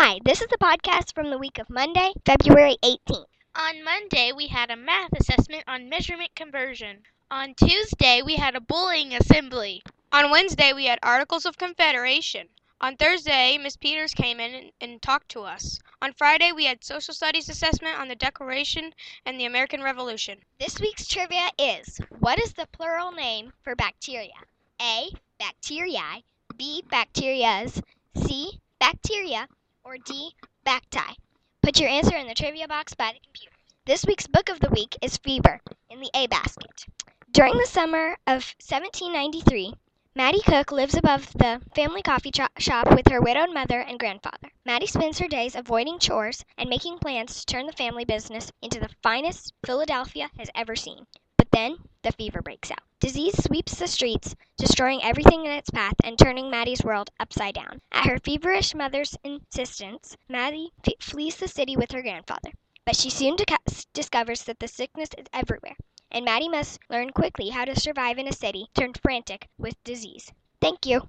Hi, this is the podcast from the week of Monday, February 18th. On Monday, we had a math assessment on measurement conversion. On Tuesday, we had a bullying assembly. On Wednesday, we had Articles of Confederation. On Thursday, Miss Peters came in and, and, talked to us. On Friday, we had social studies assessment on the Declaration and the American Revolution. This week's trivia is What is the plural name for bacteria? A. Bacteriae. B. Bacterias. C. Bacteria. Or D. Back tie. Put your answer in the trivia box by the computer. This week's book of the week is Fever in the A basket. During the summer of 1793, Mattie Cook lives above the family coffee shop with her widowed mother and grandfather. Mattie spends her days avoiding chores and making plans to turn the family business into the finest Philadelphia has ever seen. Then the fever breaks out. Disease sweeps the streets, destroying everything in its path and turning Mattie's world upside down. At her feverish mother's insistence, Mattie f- flees the city with her grandfather. But she soon discovers that the sickness is everywhere and Mattie must learn quickly how to survive in a city turned frantic with disease. Thank you.